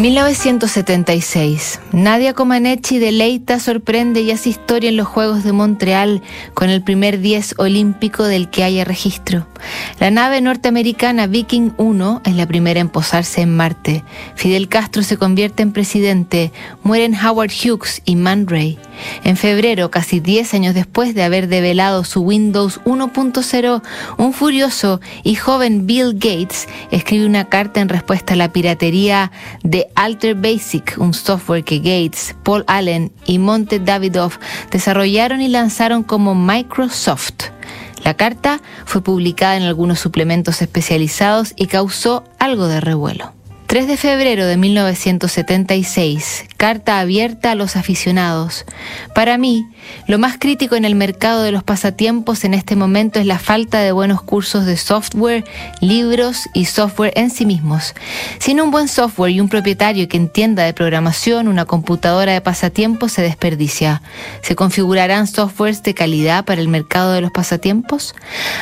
1976. Nadia Comaneci deleita, sorprende y hace historia en los Juegos de Montreal con el primer 10 olímpico del que haya registro. La nave norteamericana Viking 1 es la primera en posarse en Marte. Fidel Castro se convierte en presidente. Mueren Howard Hughes y Man Ray. En febrero, casi 10 años después de haber develado su Windows 1.0, un furioso y joven Bill Gates escribe una carta en respuesta a la piratería de Alter Basic, un software que Gates, Paul Allen y Monte Davidoff desarrollaron y lanzaron como Microsoft. La carta fue publicada en algunos suplementos especializados y causó algo de revuelo. 3 de febrero de 1976, carta abierta a los aficionados. Para mí, lo más crítico en el mercado de los pasatiempos en este momento es la falta de buenos cursos de software, libros y software en sí mismos. Sin un buen software y un propietario que entienda de programación, una computadora de pasatiempos se desperdicia. ¿Se configurarán softwares de calidad para el mercado de los pasatiempos?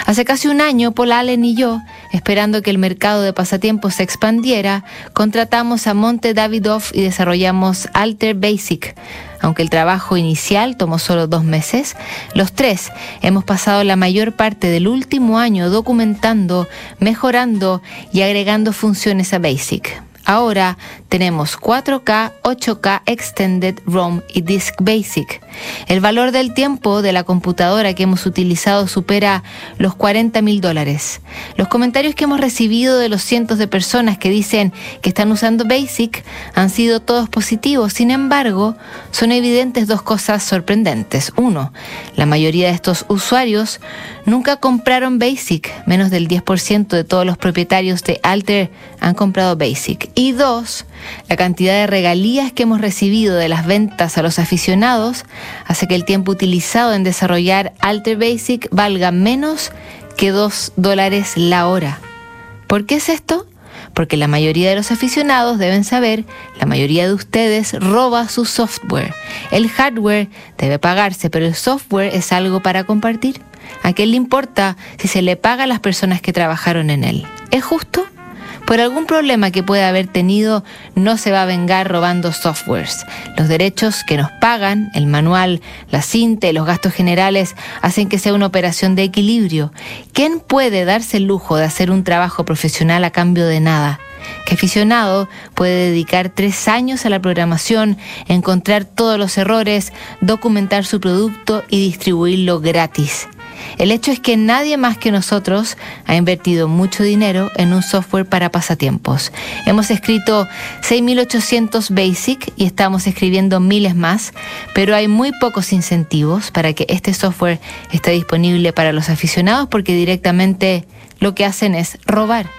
Hace casi un año, Paul Allen y yo, esperando que el mercado de pasatiempos se expandiera, contratamos a Monte Davidoff y desarrollamos Alter Basic. Aunque el trabajo inicial tomó solo dos meses, los tres hemos pasado la mayor parte del último año documentando, mejorando y agregando funciones a Basic. Ahora tenemos 4K, 8K Extended ROM y Disk Basic. El valor del tiempo de la computadora que hemos utilizado supera los 40 mil dólares. Los comentarios que hemos recibido de los cientos de personas que dicen que están usando Basic han sido todos positivos. Sin embargo, son evidentes dos cosas sorprendentes. Uno, la mayoría de estos usuarios nunca compraron Basic. Menos del 10% de todos los propietarios de Alter han comprado Basic. Y dos, la cantidad de regalías que hemos recibido de las ventas a los aficionados hace que el tiempo utilizado en desarrollar Alter Basic valga menos que 2 dólares la hora. ¿Por qué es esto? Porque la mayoría de los aficionados deben saber, la mayoría de ustedes roba su software. El hardware debe pagarse, pero el software es algo para compartir. ¿A quién le importa si se le paga a las personas que trabajaron en él? ¿Es justo? Por algún problema que pueda haber tenido, no se va a vengar robando softwares. Los derechos que nos pagan, el manual, la cinta y los gastos generales hacen que sea una operación de equilibrio. ¿Quién puede darse el lujo de hacer un trabajo profesional a cambio de nada? que aficionado puede dedicar tres años a la programación, encontrar todos los errores, documentar su producto y distribuirlo gratis. El hecho es que nadie más que nosotros ha invertido mucho dinero en un software para pasatiempos. Hemos escrito 6.800 Basic y estamos escribiendo miles más, pero hay muy pocos incentivos para que este software esté disponible para los aficionados porque directamente lo que hacen es robar.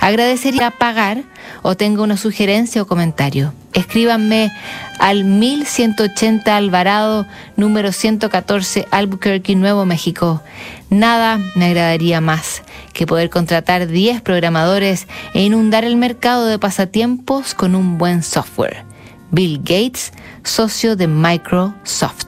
Agradecería pagar o tenga una sugerencia o comentario. Escríbanme al 1180 Alvarado, número 114 Albuquerque, Nuevo México. Nada me agradaría más que poder contratar 10 programadores e inundar el mercado de pasatiempos con un buen software. Bill Gates, socio de Microsoft.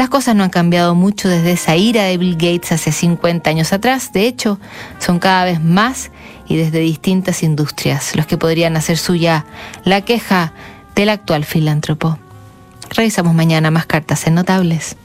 Las cosas no han cambiado mucho desde esa ira de Bill Gates hace 50 años atrás. De hecho, son cada vez más y desde distintas industrias, los que podrían hacer suya la queja del actual filántropo. Revisamos mañana más cartas en Notables.